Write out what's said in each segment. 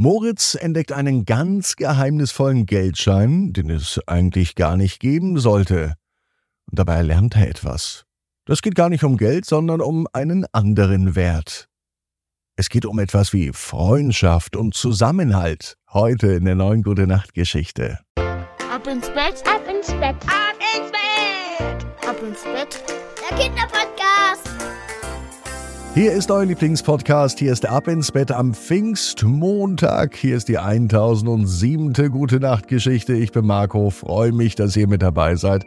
Moritz entdeckt einen ganz geheimnisvollen Geldschein, den es eigentlich gar nicht geben sollte. Und dabei lernt er etwas. Das geht gar nicht um Geld, sondern um einen anderen Wert. Es geht um etwas wie Freundschaft und Zusammenhalt. Heute in der neuen Gute Nacht Geschichte. Ab ins Bett, ab ins Bett, ab ins Bett, ab ins Bett. Der Kinderpodcast. Hier ist euer Lieblingspodcast. Hier ist Ab ins Bett am Pfingstmontag. Hier ist die 1007. Gute Nacht Geschichte. Ich bin Marco. Freue mich, dass ihr mit dabei seid.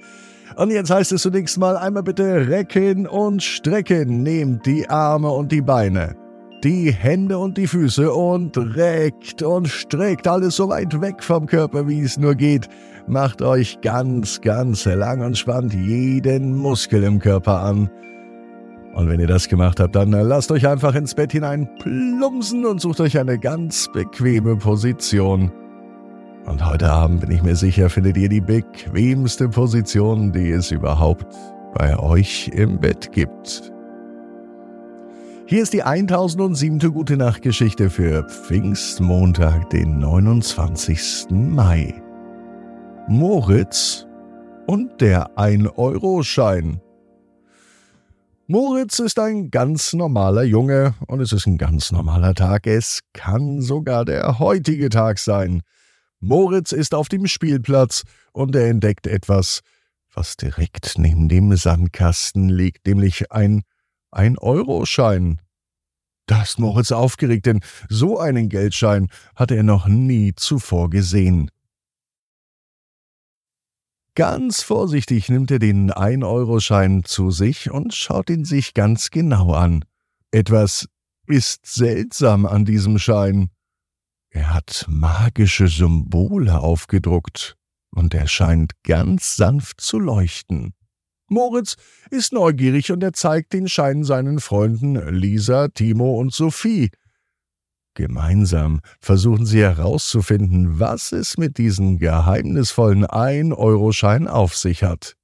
Und jetzt heißt es zunächst mal einmal bitte recken und strecken. Nehmt die Arme und die Beine, die Hände und die Füße und reckt und streckt alles so weit weg vom Körper, wie es nur geht. Macht euch ganz, ganz lang und spannt jeden Muskel im Körper an. Und wenn ihr das gemacht habt, dann äh, lasst euch einfach ins Bett hinein plumpsen und sucht euch eine ganz bequeme Position. Und heute Abend bin ich mir sicher, findet ihr die bequemste Position, die es überhaupt bei euch im Bett gibt. Hier ist die 1007. Gute Nacht Geschichte für Pfingstmontag, den 29. Mai. Moritz und der 1-Euro-Schein. Moritz ist ein ganz normaler Junge und es ist ein ganz normaler Tag. Es kann sogar der heutige Tag sein. Moritz ist auf dem Spielplatz und er entdeckt etwas, was direkt neben dem Sandkasten liegt, nämlich ein Ein-Euro-Schein. Da ist Moritz aufgeregt, denn so einen Geldschein hatte er noch nie zuvor gesehen. Ganz vorsichtig nimmt er den 1-Euro-Schein zu sich und schaut ihn sich ganz genau an. Etwas ist seltsam an diesem Schein. Er hat magische Symbole aufgedruckt und er scheint ganz sanft zu leuchten. Moritz ist neugierig und er zeigt den Schein seinen Freunden Lisa, Timo und Sophie. Gemeinsam versuchen sie herauszufinden, was es mit diesem geheimnisvollen 1-Euro-Schein auf sich hat.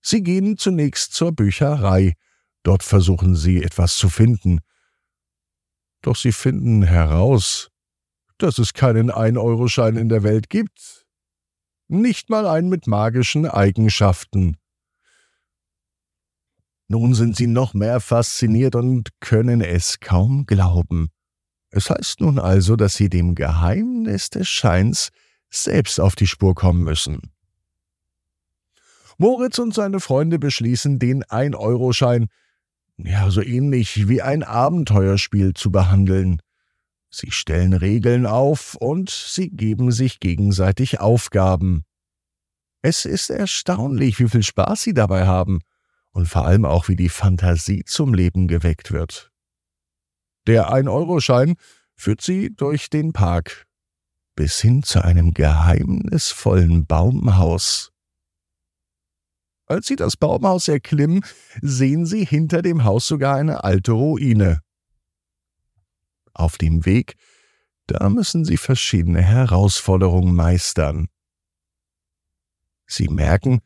Sie gehen zunächst zur Bücherei. Dort versuchen sie etwas zu finden. Doch sie finden heraus, dass es keinen 1-Euro-Schein in der Welt gibt. Nicht mal einen mit magischen Eigenschaften. Nun sind sie noch mehr fasziniert und können es kaum glauben. Es heißt nun also, dass sie dem Geheimnis des Scheins selbst auf die Spur kommen müssen. Moritz und seine Freunde beschließen, den Ein-Euro-Schein ja so ähnlich wie ein Abenteuerspiel zu behandeln. Sie stellen Regeln auf und sie geben sich gegenseitig Aufgaben. Es ist erstaunlich, wie viel Spaß sie dabei haben und vor allem auch, wie die Fantasie zum Leben geweckt wird. Der Ein-Euro-Schein führt sie durch den Park bis hin zu einem geheimnisvollen Baumhaus. Als sie das Baumhaus erklimmen, sehen sie hinter dem Haus sogar eine alte Ruine. Auf dem Weg, da müssen sie verschiedene Herausforderungen meistern. Sie merken,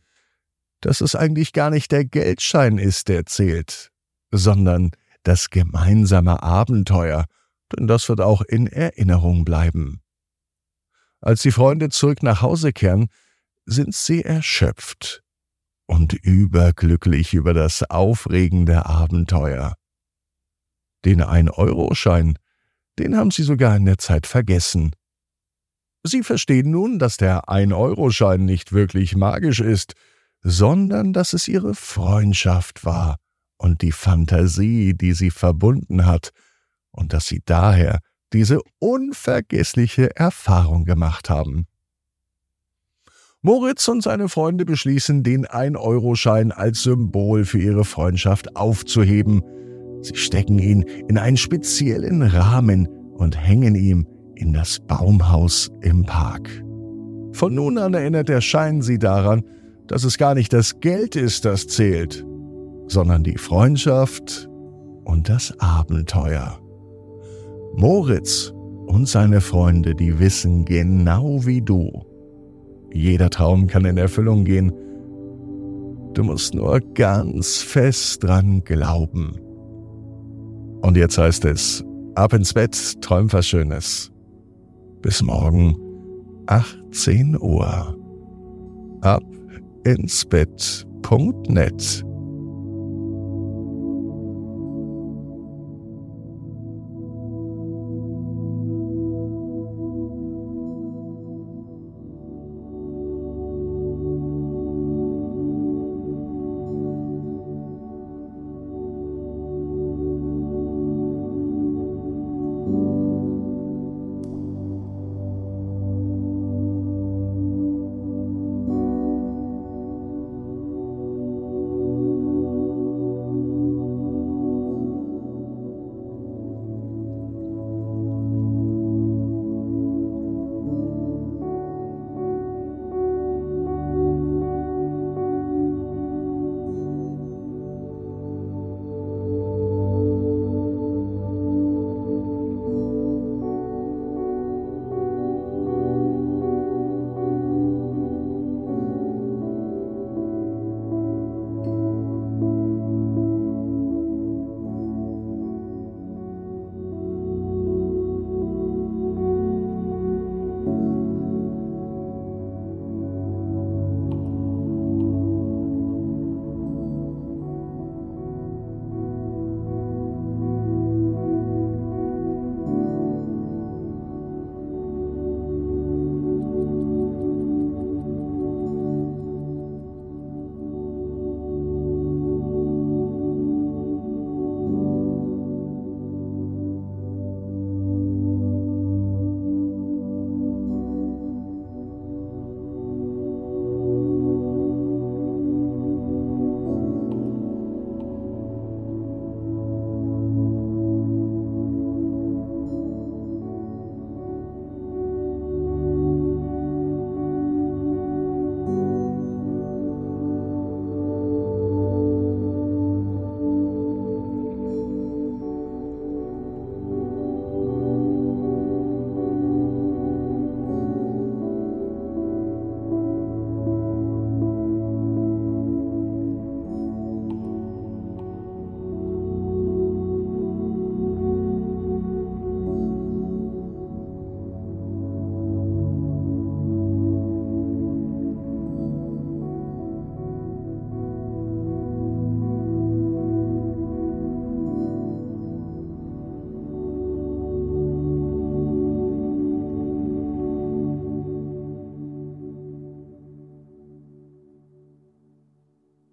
dass es eigentlich gar nicht der Geldschein ist, der zählt, sondern das gemeinsame Abenteuer, denn das wird auch in Erinnerung bleiben. Als die Freunde zurück nach Hause kehren, sind sie erschöpft und überglücklich über das aufregende Abenteuer. Den Ein-Euro-Schein, den haben sie sogar in der Zeit vergessen. Sie verstehen nun, dass der Ein-Euro-Schein nicht wirklich magisch ist, sondern dass es ihre Freundschaft war, und die Fantasie, die sie verbunden hat, und dass sie daher diese unvergessliche Erfahrung gemacht haben. Moritz und seine Freunde beschließen, den 1-Euro-Schein als Symbol für ihre Freundschaft aufzuheben. Sie stecken ihn in einen speziellen Rahmen und hängen ihm in das Baumhaus im Park. Von nun an erinnert der Schein sie daran, dass es gar nicht das Geld ist, das zählt, sondern die Freundschaft und das Abenteuer. Moritz und seine Freunde, die wissen genau wie du. Jeder Traum kann in Erfüllung gehen. Du musst nur ganz fest dran glauben. Und jetzt heißt es, ab ins Bett, träum was Schönes. Bis morgen 18 Uhr. Ab ins Bett.net